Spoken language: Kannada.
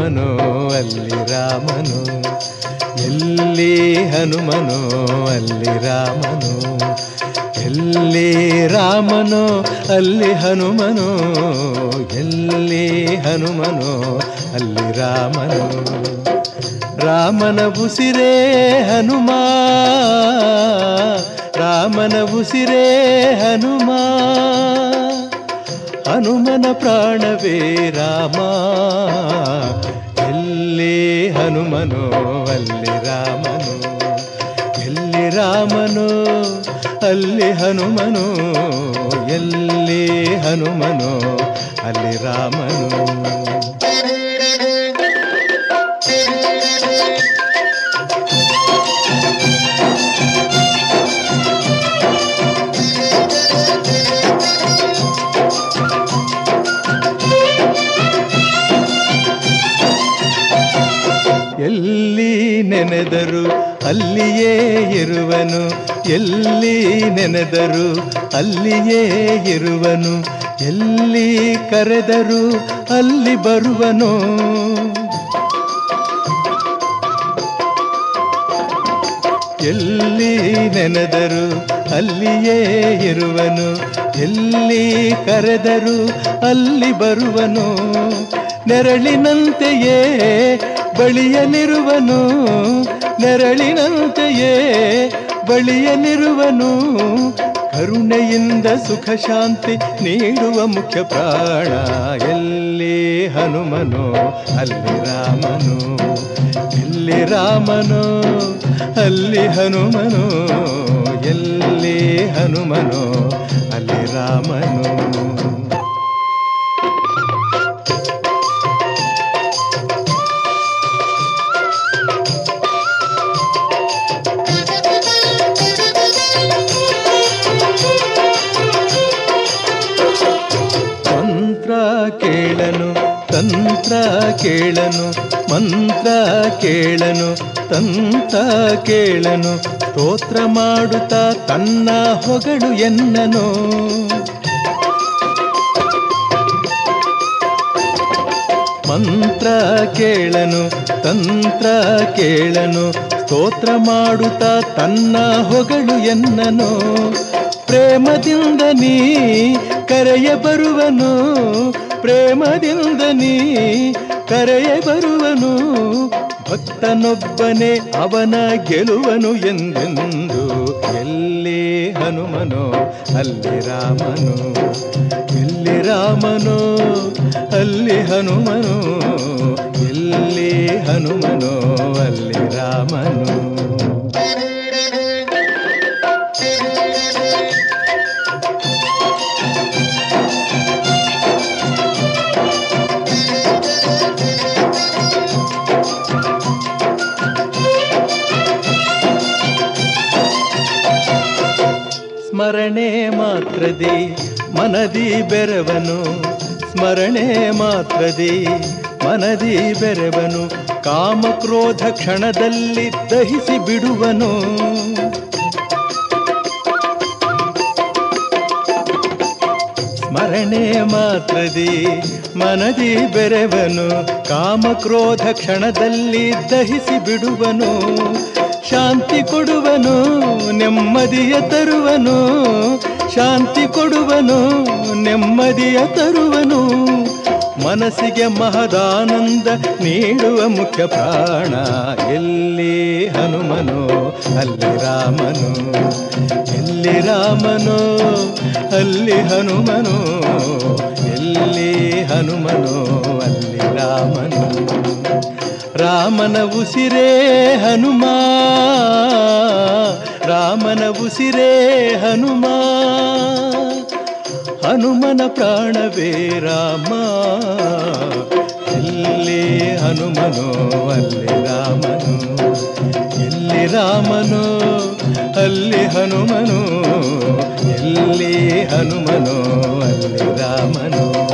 ಹನುಮನೋ, ಅಲ್ಲಿ ರಾಮನು. ಎಲ್ಲಿ ಹನುಮನು, ಅಲ್ಲಿ ರಾಮನು. ಎಲ್ಲಿ ರಾಮನು, ಅಲ್ಲಿ ಹನುಮನು. ಎಲ್ಲಿ ಹನುಮನು, ಅಲ್ಲಿ ರಾಮನು. ರಾಮನ ಉಸಿರೇ ಹನುಮ. ರಾಮನ ಉಸಿರೇ ಹನುಮ. ಹನುಮನ ಪ್ರಾಣವೇ ರಾಮ. ಹನುಮನೋ ಅಲ್ಲಿ ರಾಮನು ಎಲ್ಲಿ ರಾಮನು ಅಲ್ಲಿ ಹನುಮನು ಎಲ್ಲಿ ಹನುಮನು ಅಲ್ಲಿ ರಾಮನು ಎಲ್ಲಿ ನೆನೆದರು, ಅಲ್ಲಿಯೇ ಇರುವನು. ಎಲ್ಲಿ ನೆನೆದರು, ಅಲ್ಲಿಯೇ ಇರುವನು. ಎಲ್ಲಿ ಕರೆದರು, ಅಲ್ಲಿ ಬರುವನು. ಎಲ್ಲಿ ನೆನೆದರು, ಅಲ್ಲಿಯೇ ಇರುವನು. ಎಲ್ಲಿ ಕರೆದರು, ಅಲ್ಲಿ ಬರುವನು. ನೆರಳಿನಂತೆಯೇ ಬಳಿಯಲಿರುವನು ನೆರಳಿನಂತೆಯೇ ಬಳಿಯನಿರುವನು ಕರುಣೆಯಿಂದ ಸುಖ ಶಾಂತಿ ನೀಡುವ ಮುಖ್ಯ ಪ್ರಾಣ. ಎಲ್ಲಿ ಹನುಮನು, ಅಲ್ಲಿ ರಾಮನು, ಎಲ್ಲಿ ರಾಮನು, ಅಲ್ಲಿ ಹನುಮನು, ಎಲ್ಲಿ ಹನುಮನು, ಅಲ್ಲಿ ರಾಮನು. ತಂತ್ರ ಕೇಳನು, ಮಂತ್ರ ಕೇಳನು, ತಂತ್ರ ಕೇಳನು, ಸ್ತೋತ್ರ ಮಾಡುತ್ತಾ ತನ್ನ ಹೊಗಳು ಎನ್ನನು. ಮಂತ್ರ ಕೇಳನು, ತಂತ್ರ ಕೇಳನು, ಸ್ತೋತ್ರ ಮಾಡುತ್ತಾ ತನ್ನ ಹೊಗಳು ಎನ್ನನು. ಪ್ರೇಮದಿಂದ ನೀ ಕರೆಯ ಬರುವನು ಪ್ರೇಮದಿಂದ ನೀ ಕರೆಯೇ ಬರುವನು, ಭಕ್ತನೊಬ್ಬನೇ ಅವನ ಗೆಲುವನು ಎಂದೆಂದು. ಎಲ್ಲಿ ಹನುಮನೋ, ಅಲ್ಲಿ ರಾಮನು, ಎಲ್ಲಿ ರಾಮನೋ, ಅಲ್ಲಿ ಹನುಮನು. ಎಲ್ಲಿ ಹನುಮನೋ, ಅಲ್ಲಿ ರಾಮನು. ಸ್ಮರಣೆ ಮಾತ್ರದಿ, ಮನದಿ ಬೆರವನು. ಸ್ಮರಣೆ ಮಾತ್ರದಿ, ಮನದಿ ಬೆರವನು. ಕಾಮಕ್ರೋಧ ಕ್ಷಣದಲ್ಲಿ ದಹಿಸಿ ಬಿಡುವನು. ಸ್ಮರಣೆ ಮಾತ್ರದಿ, ಮನದಿ ಬೆರೆವನು. ಕಾಮಕ್ರೋಧ ಕ್ಷಣದಲ್ಲಿ ದಹಿಸಿ ಬಿಡುವನು. ಶಾಂತಿ ಕೊಡುವನು, ನೆಮ್ಮದಿಯ ತರುವನು. ಶಾಂತಿ ಕೊಡುವನು, ನೆಮ್ಮದಿಯ ತರುವನು. ಮನಸ್ಸಿಗೆ ಮಹದಾನಂದ ನೀಡುವ ಮುಖ್ಯ ಪ್ರಾಣ ಎಲ್ಲಿ ಹನುಮನು, ಅಲ್ಲಿ ರಾಮನು. ಎಲ್ಲಿ ರಾಮನು, ಅಲ್ಲಿ ಹನುಮನು. ಎಲ್ಲಿ ಹನುಮನು, ಅಲ್ಲಿ ರಾಮನು. ರಾಮನ ಉಸಿರೇ ಹನುಮ. ರಾಮನ ಉಸಿರೇ ಹನುಮ. ಹನುಮನ ಪ್ರಾಣವೇ ರಾಮ. ಎಲ್ಲಿ ಹನುಮನೋ, ಅಲ್ಲಿ ರಾಮನು. ಎಲ್ಲಿ ರಾಮನೋ, ಅಲ್ಲಿ ಹನುಮನು. ಎಲ್ಲಿ ಹನುಮನೋ, ಅಲ್ಲಿ ರಾಮನು.